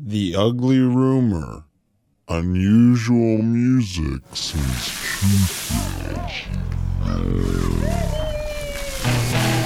The Ugly Rumor. Unusual music since 2000.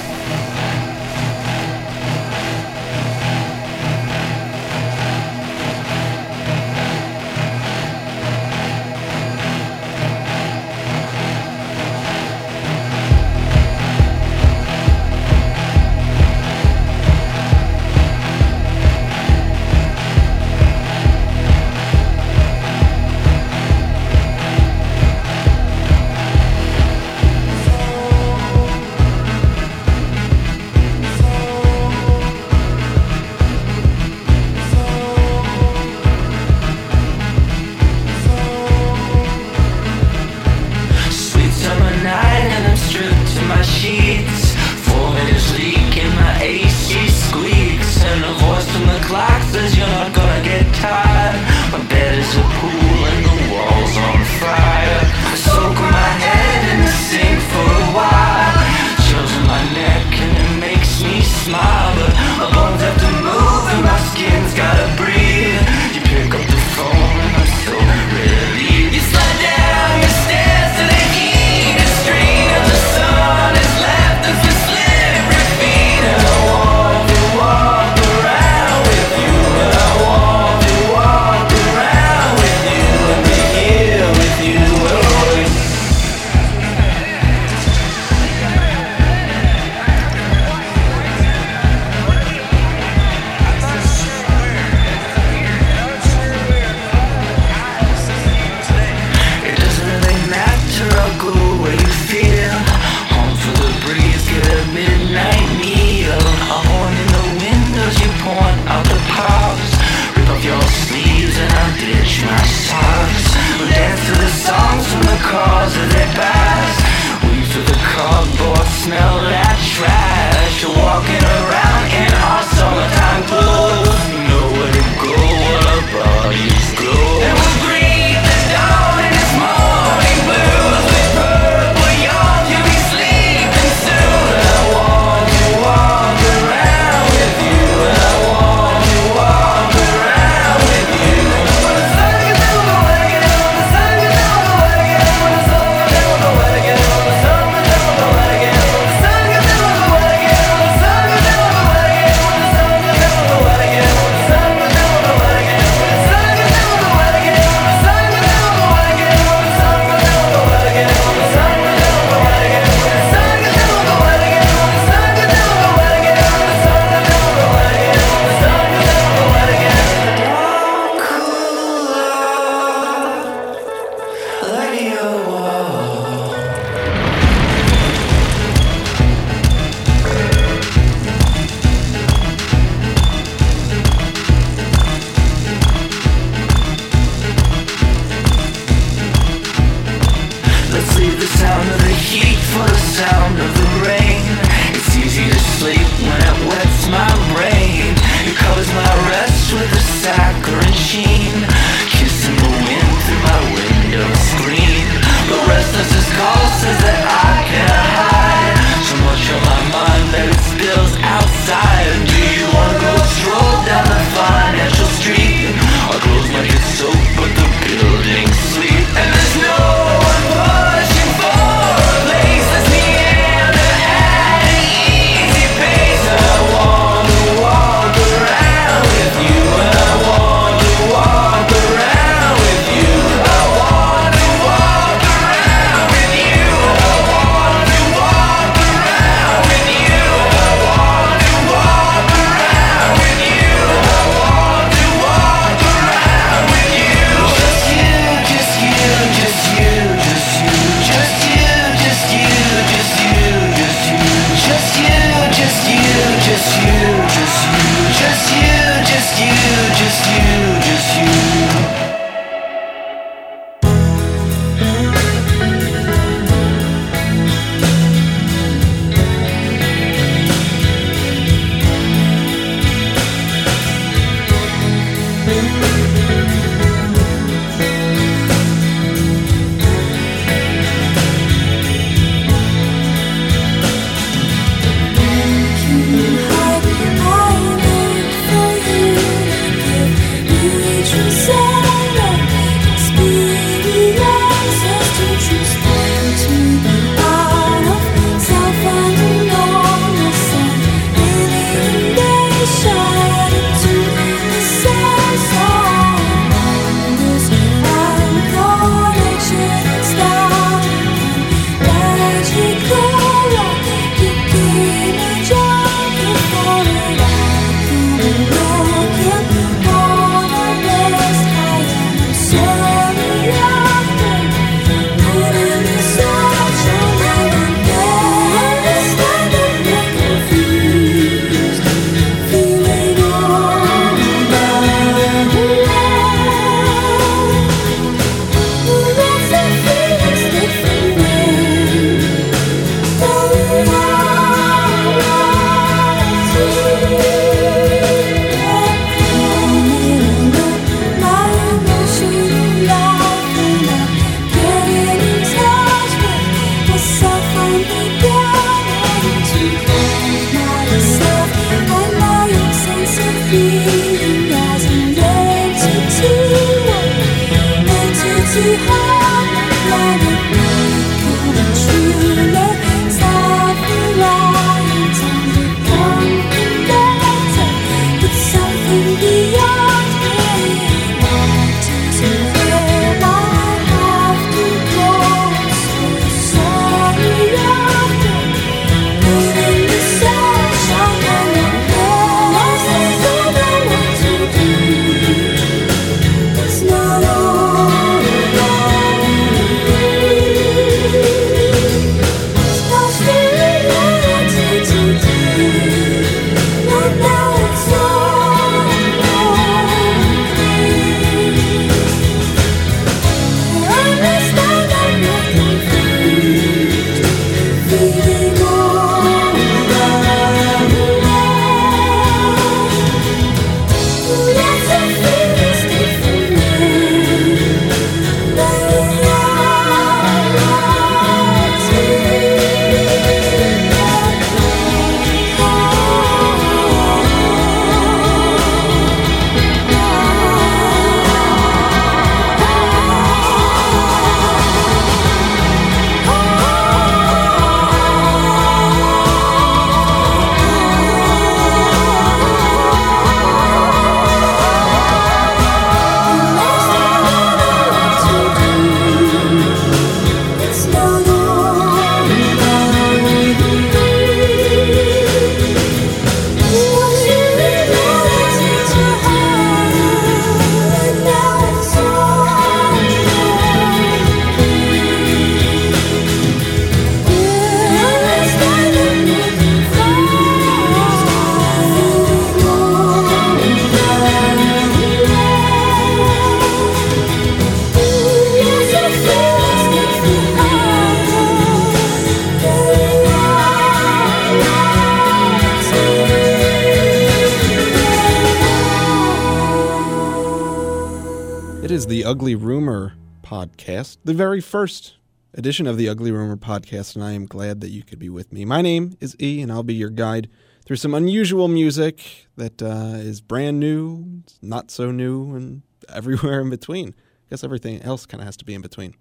First edition of the Ugly Rumor podcast, and I am glad that you could be with me. My name is E, and I'll be your guide through some unusual music that uh, is brand new, not so new, and everywhere in between. I guess everything else kind of has to be in between.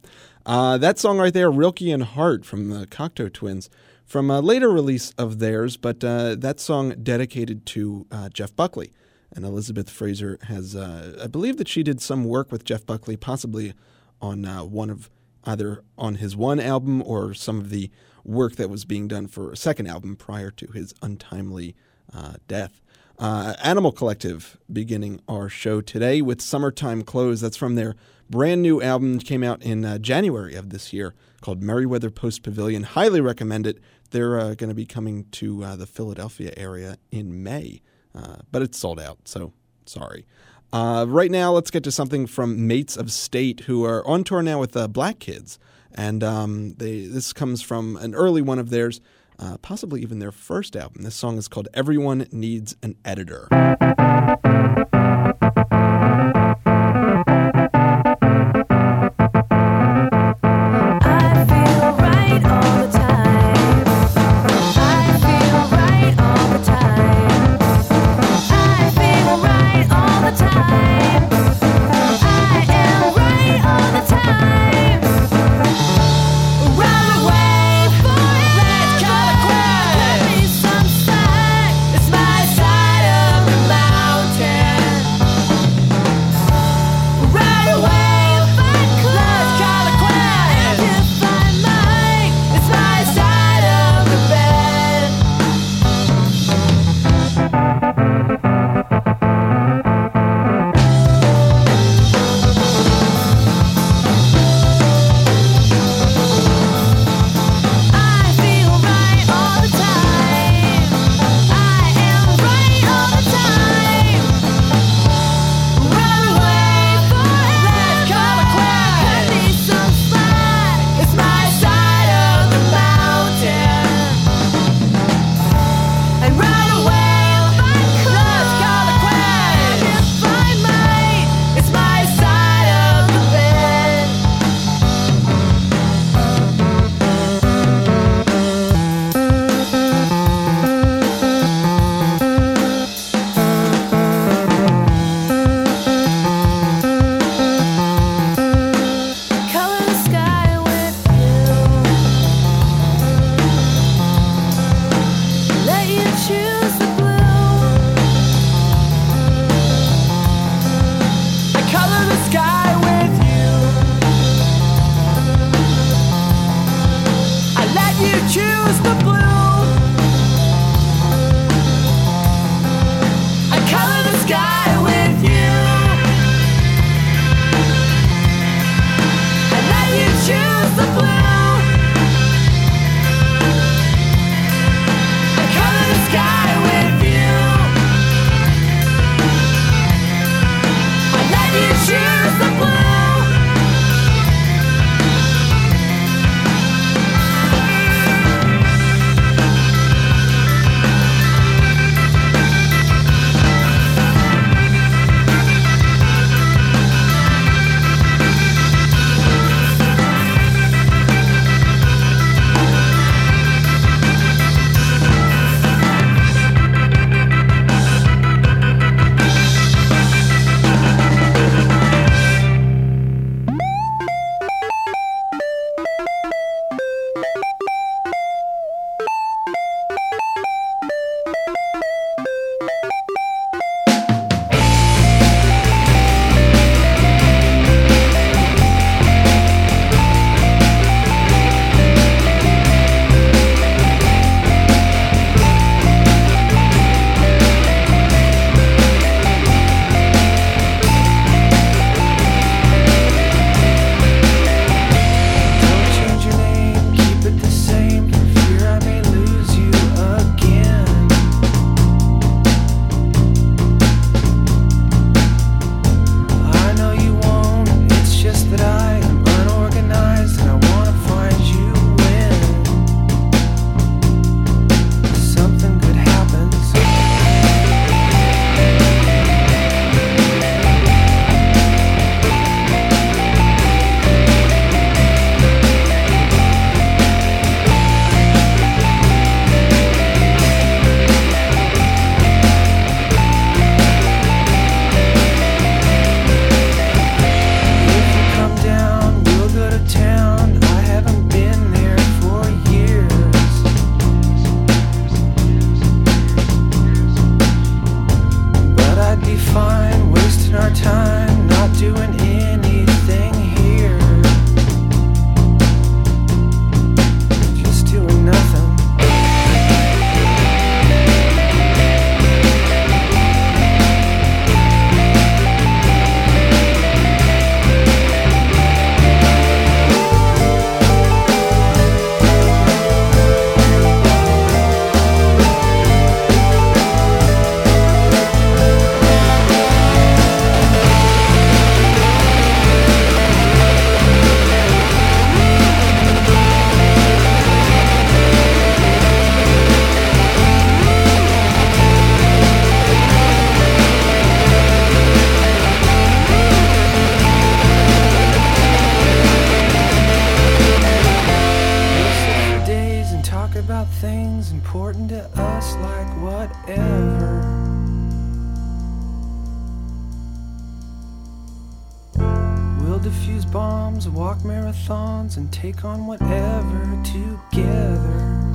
Uh, that song right there, Rilkean Heart from the Cocteau Twins, from a later release of theirs, but uh, that song dedicated to uh, Jeff Buckley. And Elizabeth Fraser has, uh, I believe that she did some work with Jeff Buckley, possibly on uh, one of either on his one album or some of the work that was being done for a second album prior to his untimely uh, death. Uh, Animal Collective beginning our show today with Summertime Clothes. That's from their brand new album, came out in uh, January of this year called Merriweather Post Pavilion. Highly recommend it. They're uh, going to be coming to uh, the Philadelphia area in May uh, but it's sold out, so sorry. Uh, right now, let's get to something from Mates of State, who are on tour now with uh, Black Kids, and um, they this comes from an early one of theirs, uh, possibly even their first album. This song is called "Everyone Needs an Editor." Things important to us, like whatever. We'll defuse bombs, walk marathons, and take on whatever together.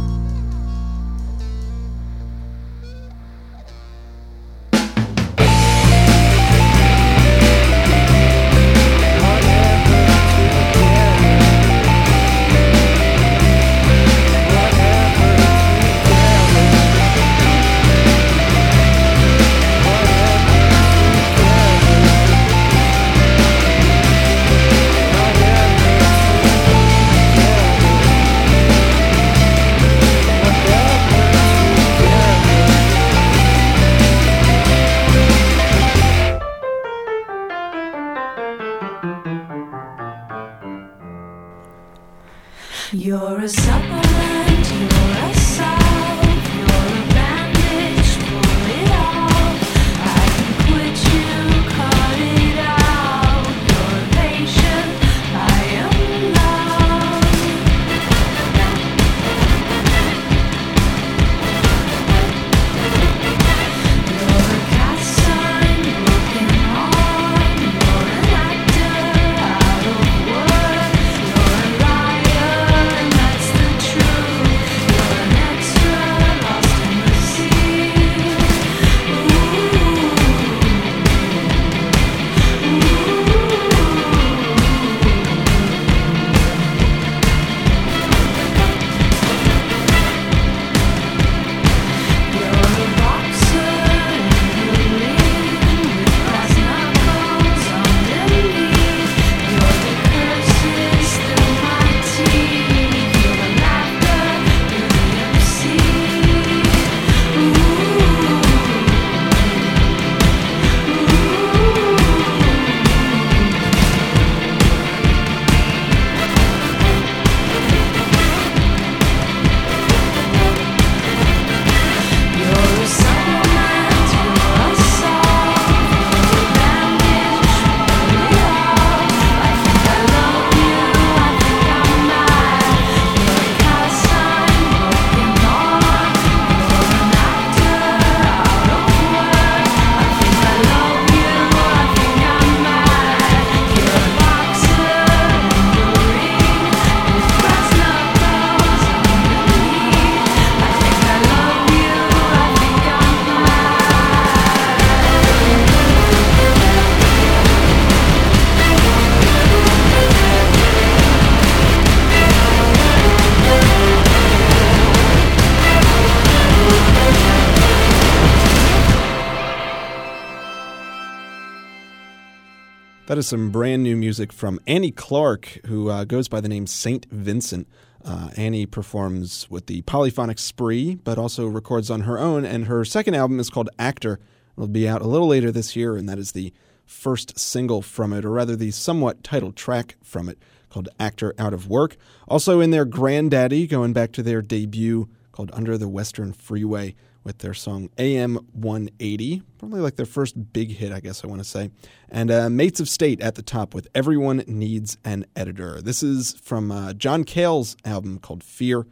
That is some brand new music from Annie Clark, who uh, goes by the name Saint Vincent. Uh, Annie performs with the Polyphonic Spree, but also records on her own, and her second album is called Actor. It'll be out a little later this year, and that is the first single from it, or rather the somewhat titled track from it, called Actor Out of Work. Also in their Grandaddy, going back to there debut called Under the Western Freeway with their song AM 180, probably like their first big hit, I guess I want to say. And uh, Mates of State at the top with Everyone Needs an Editor. This is from uh, John Cale's album called Fear.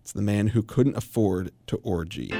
It's the man who couldn't afford to orgy.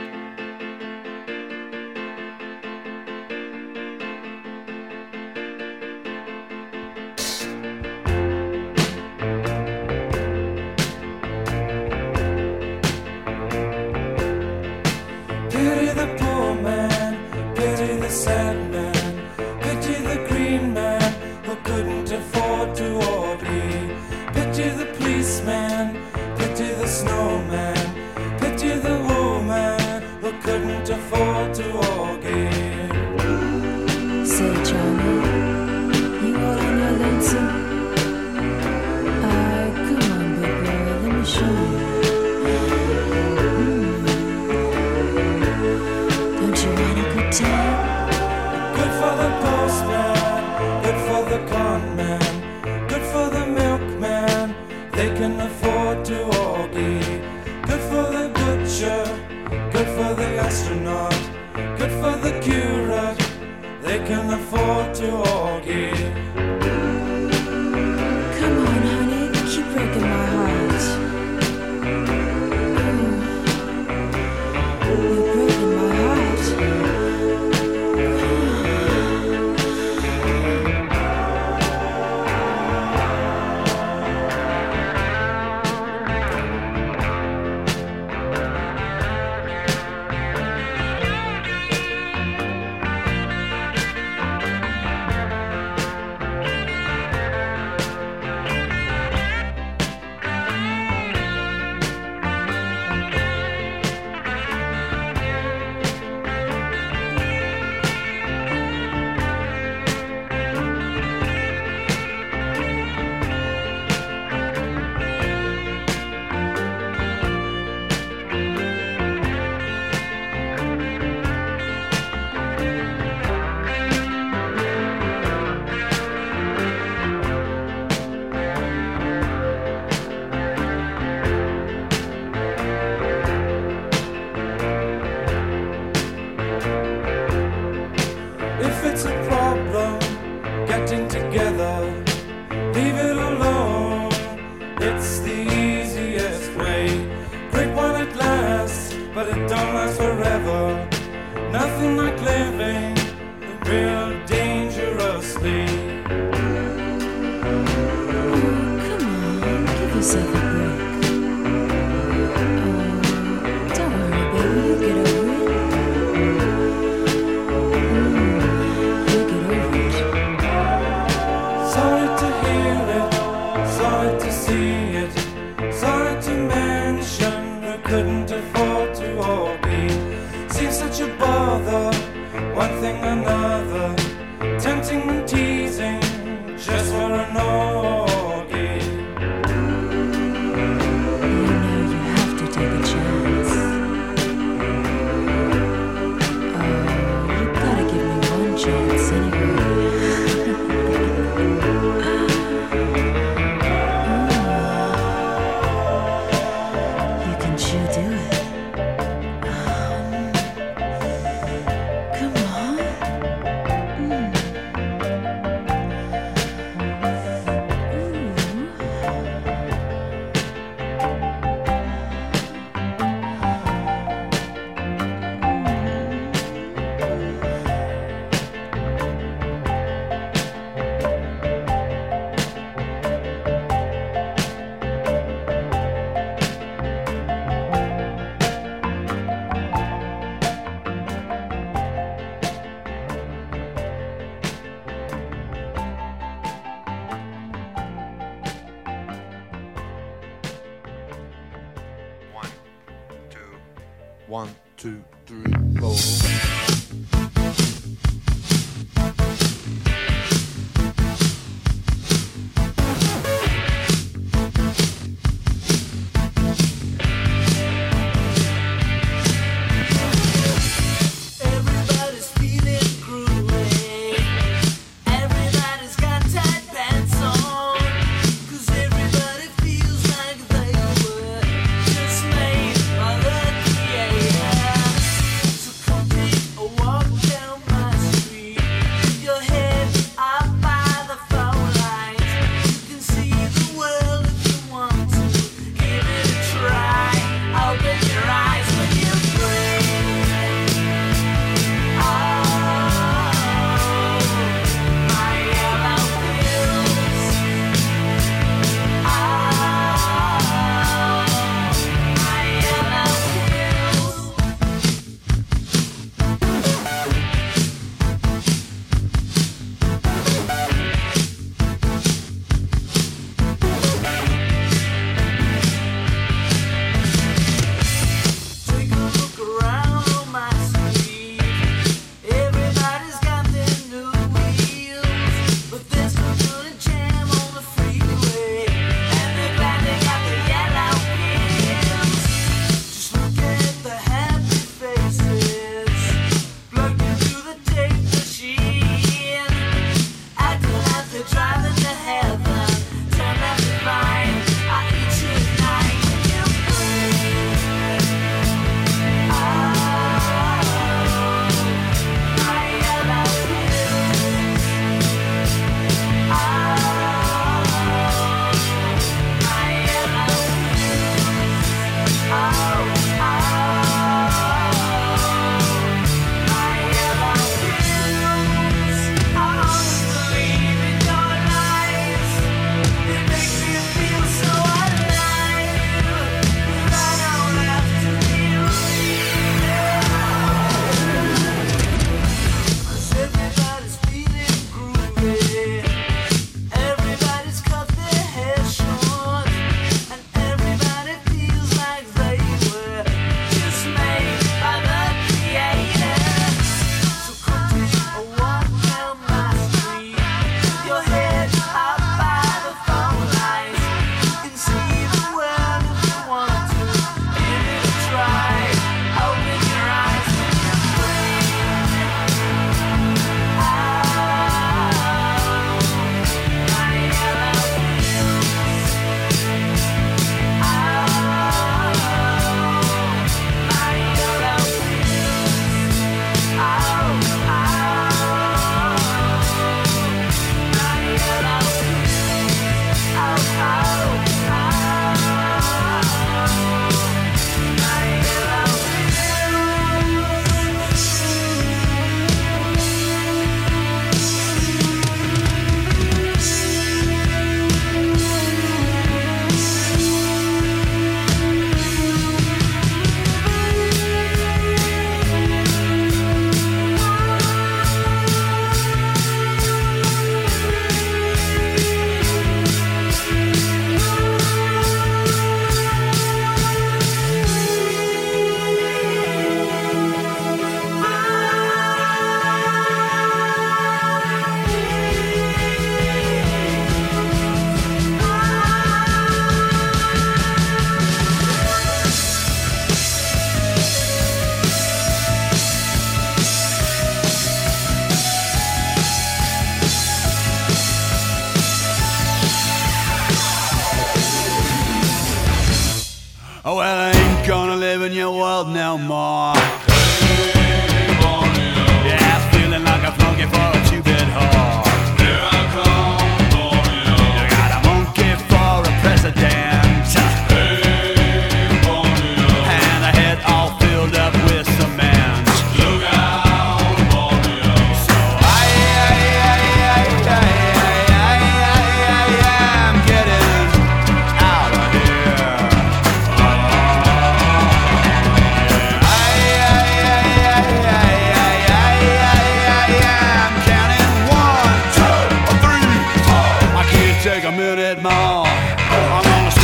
I'm on the street.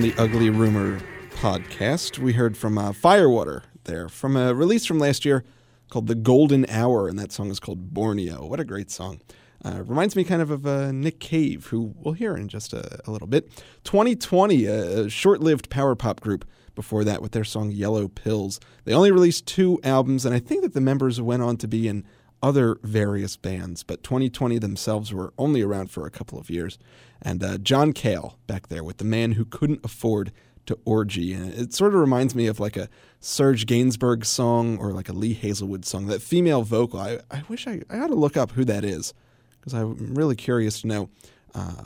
On the Ugly Rumor podcast, we heard from uh, Firewater there from a release from last year called The Golden Hour, and that song is called Borneo. What a great song. Uh, reminds me kind of of uh, Nick Cave, who we'll hear in just a, a little bit. 2020, a, short lived power pop group before that with their song Yellow Pills. They only released two albums, and I think that the members went on to be in other various bands, but 2020 themselves were only around for a couple of years. And uh, John Cale back there with the man who couldn't afford to orgy. And it sort of reminds me of like a Serge Gainsbourg song or like a Lee Hazlewood song. That female vocal, I, I wish I, I ought to look up who that is because I'm really curious to know uh,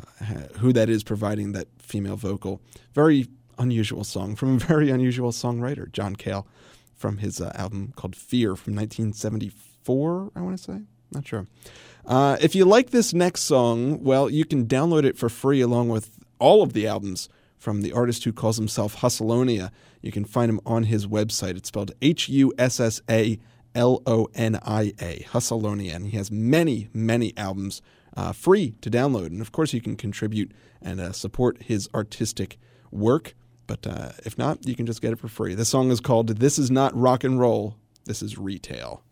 who that is providing that female vocal. Very unusual song from a very unusual songwriter, John Cale, from his uh, album called Fear from 1974, I want to say. Not sure. Uh, if you like this next song, well, you can download it for free along with all of the albums from the artist who calls himself Hussalonia. You can find him on his website. It's spelled H U S S A L O N I A, Hussalonia. And he has many, many albums uh, free to download. And of course, you can contribute and uh, support his artistic work. But uh, if not, you can just get it for free. The song is called This Is Not Rock and Roll, This Is Retail.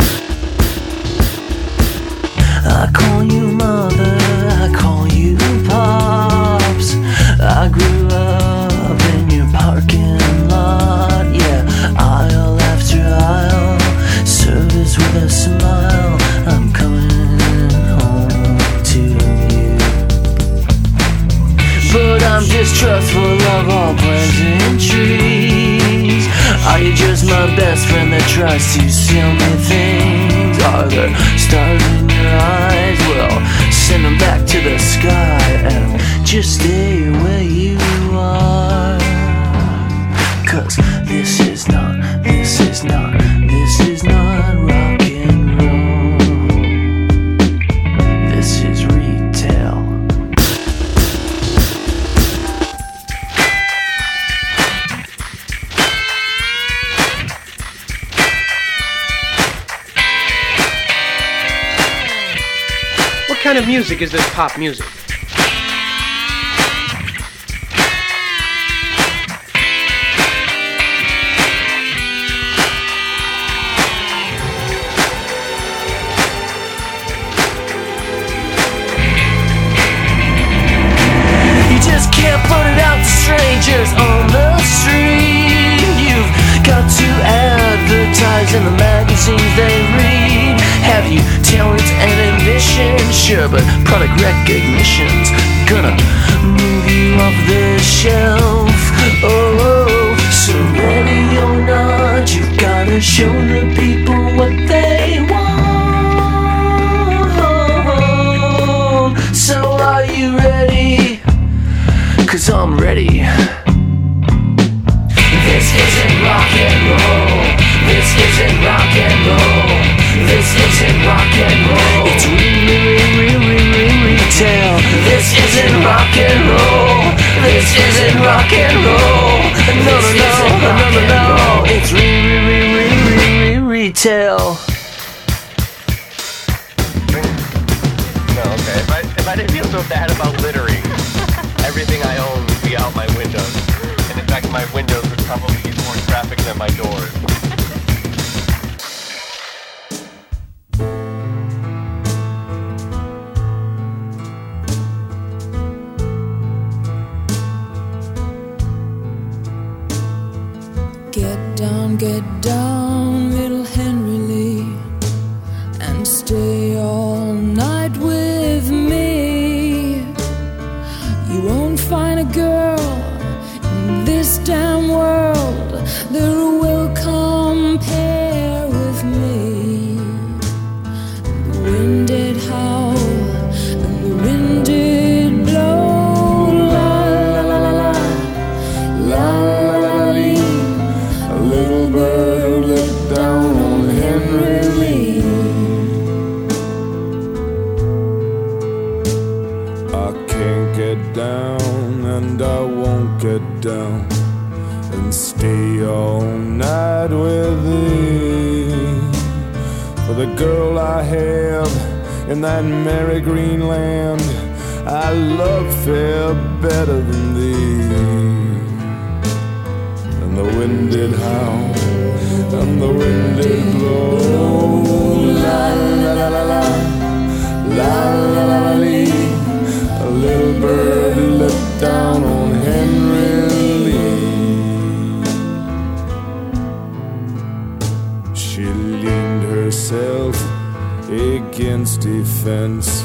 I call you mother, I call you pops. I grew up in your parking lot, yeah. Aisle after aisle, service with a smile. I'm coming home to you. But I'm distrustful of all trees Are you just my best friend that tries to steal me things? Are there starting in eyes? Well, send them back to the sky and just stay where you are. Cause this is not, this is not, music is this pop music? You just can't put it out to strangers on the street. You've got to advertise in the magazines they read. Have you? But product recognition's gonna move you off the shelf. Oh, oh so ready or not, you've gotta show the people This isn't rock and roll. No no no no no no. It's re re re re re re retail. No, okay. If I, if I didn't feel so bad about littering, everything I own would be out my windows. And in fact, my windows would probably get more traffic than my doors. Get down, I won't get down and stay all night with thee. For the girl I have in that merry green land, I love fair better than thee. And the wind did howl, and the wind did blow. La la la la la, la la la la. A little bird down on Henry Lee. She leaned herself against a fence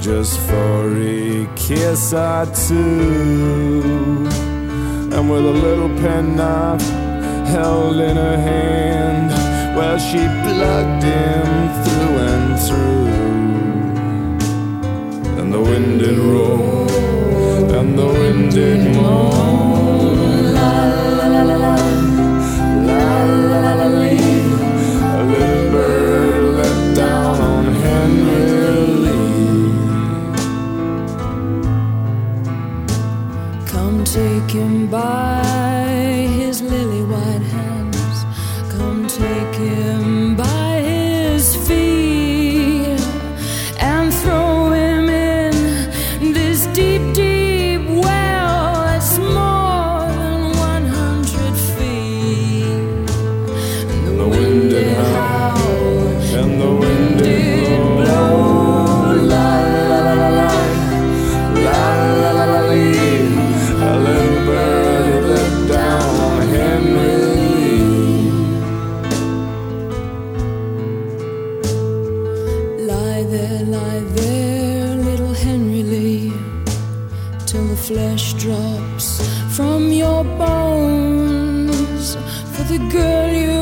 just for a kiss or two. And with a little penknife held in her hand, well, she plugged him through and through and the wind did roll, the wind didn't moan. Flesh drops from your bones. For the girl you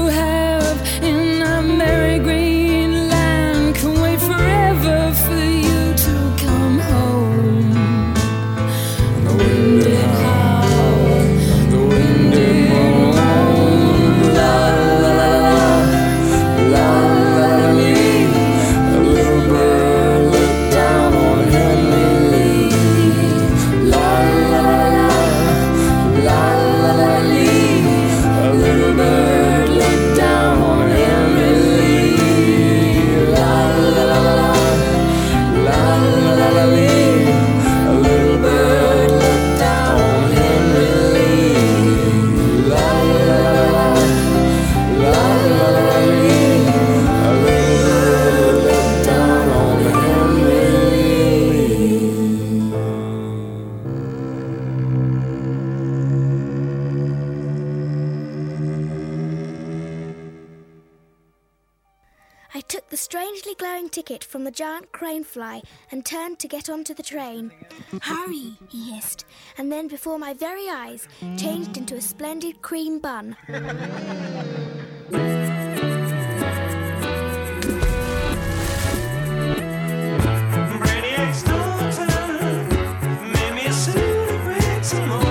butterfly and turned to get onto the train. Hurry, he hissed, and then before my very eyes changed into a splendid cream bun. Made me a some more.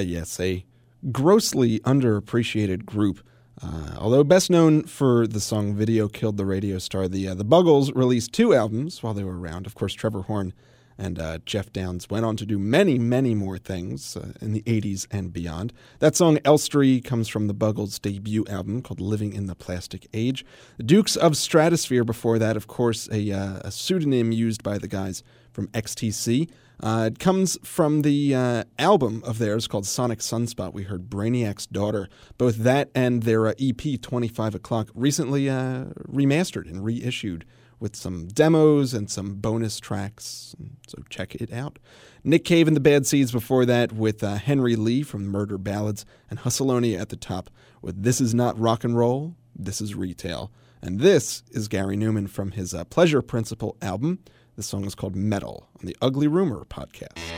Yes, a grossly underappreciated group. Uh, although best known for the song "Video Killed the Radio Star," the uh, the Buggles released two albums while they were around. Of course, Trevor Horn and uh, Geoff Downes went on to do many, many more things uh, in the '80s and beyond. That song "Elstree" comes from the Buggles' debut album called "Living in the Plastic Age." The Dukes of Stratosphear before that, of course, a, uh, a pseudonym used by the guys from XTC. Uh, it comes from the uh, album of theirs called Psonic Psunspot. We heard Brainiac's Daughter. Both that and their uh, EP 25 O'Clock recently uh, remastered and reissued with some demos and some bonus tracks. So check it out. Nick Cave and the Bad Seeds before that with uh, Henry Lee from Murder Ballads and Hussalonia at the top with This Is Not Rock and Roll, This Is Retail. And this is Gary Numan from his uh, Pleasure Principle album. The song is called Metal on the Ugly Rumor podcast.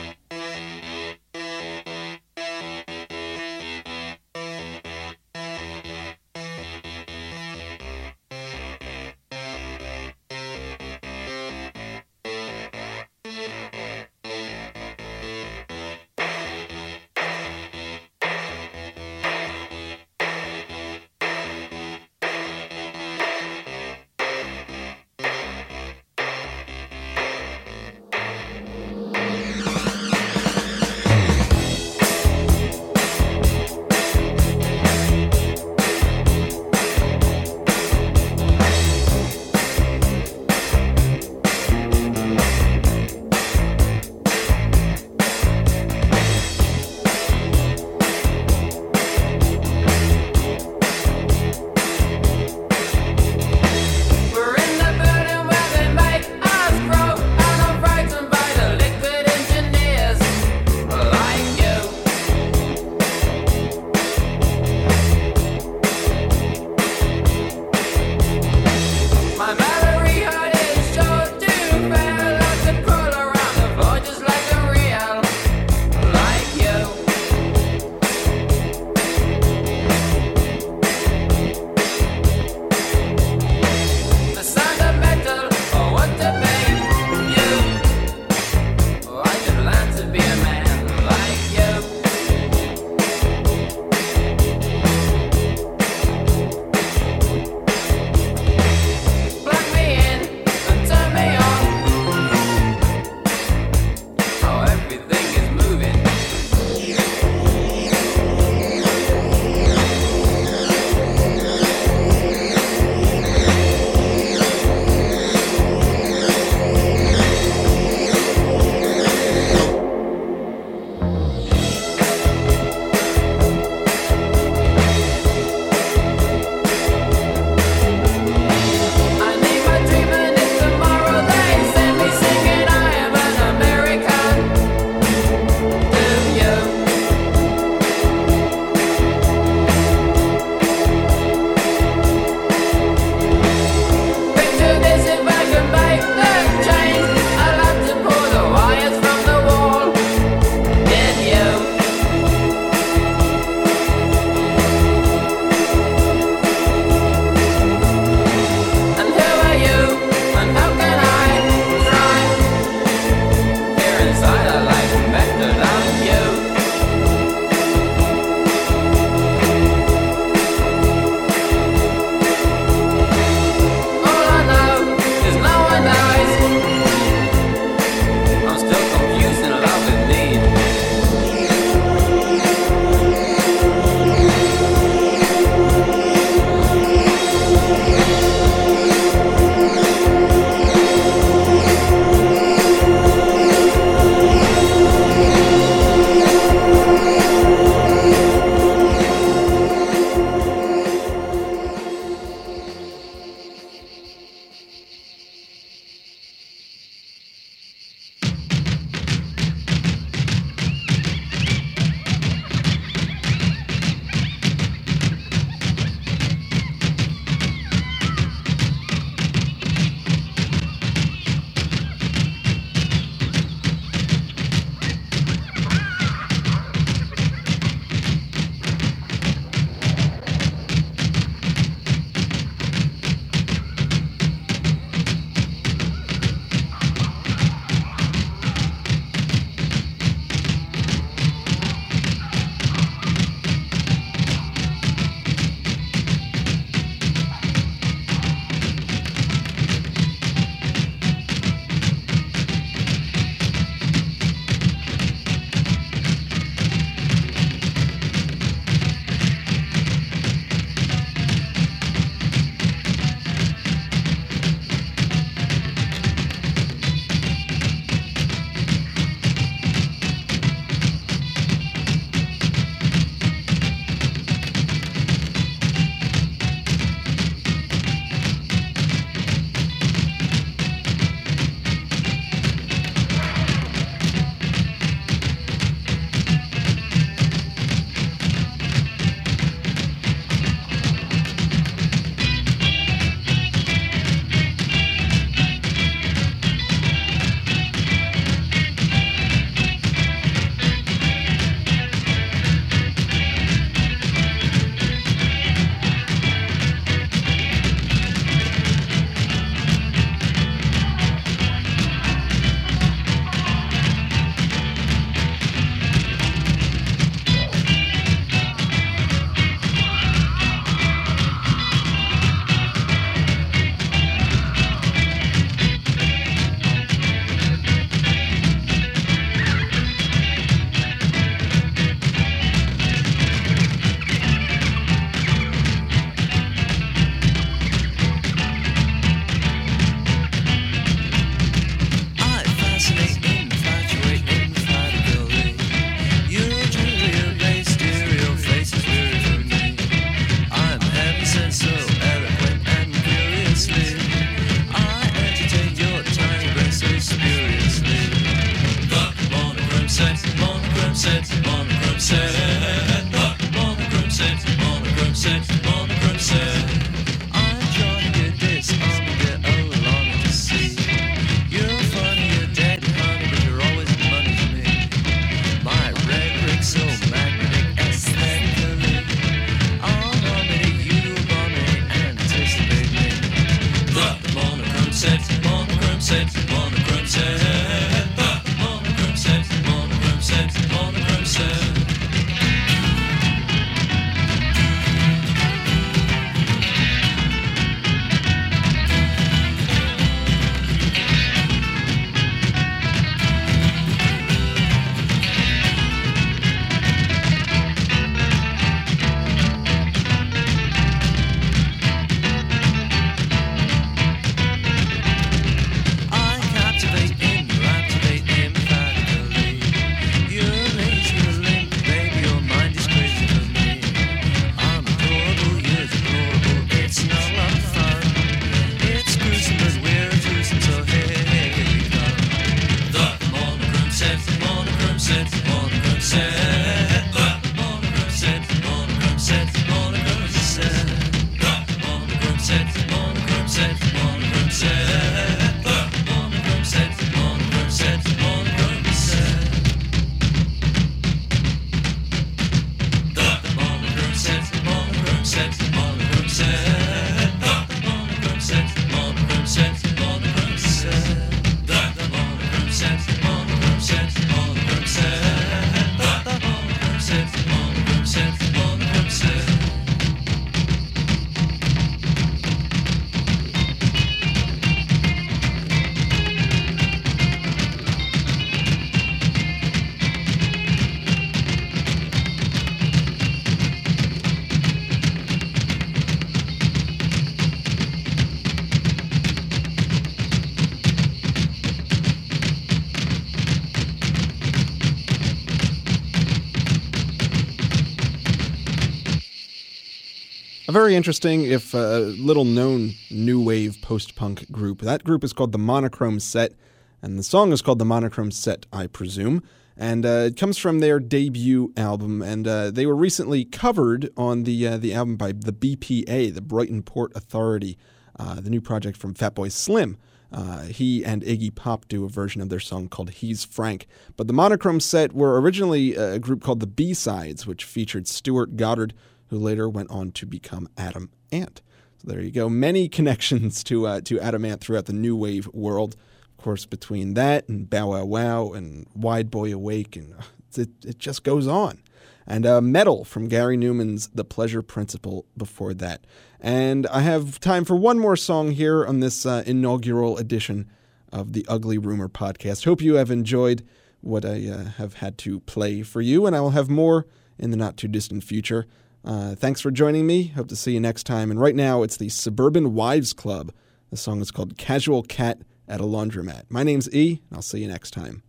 A very interesting, if uh, little known, new wave post punk group. That group is called the Monochrome Set, and the song is called the Monochrome Set, I presume. And uh, it comes from their debut album, and uh, they were recently covered on the uh, the album by the BPA, the Brighton Port Authority, uh, the new project from Fatboy Slim. Uh, he and Iggy Pop do a version of their song called He's Frank. But the Monochrome Set were originally a group called the B-Sides, which featured Stuart Goddard, who later went on to become Adam Ant. So there you go. Many connections to uh, to Adam Ant throughout the new wave world. Of course, between that and Bow Wow Wow and Wide Boy Awake, and uh, it, it just goes on. And uh, Metal from Gary Numan's The Pleasure Principle before that. And I have time for one more song here on this uh, inaugural edition of the Ugly Rumor podcast. Hope you have enjoyed what I uh, have had to play for you, and I will have more in the not too distant future. Uh, thanks for joining me. Hope to see you next time. And right now, it's the Suburban Wives Club. The song is called Casual Cat at a Laundromat. My name's E, and I'll see you next time.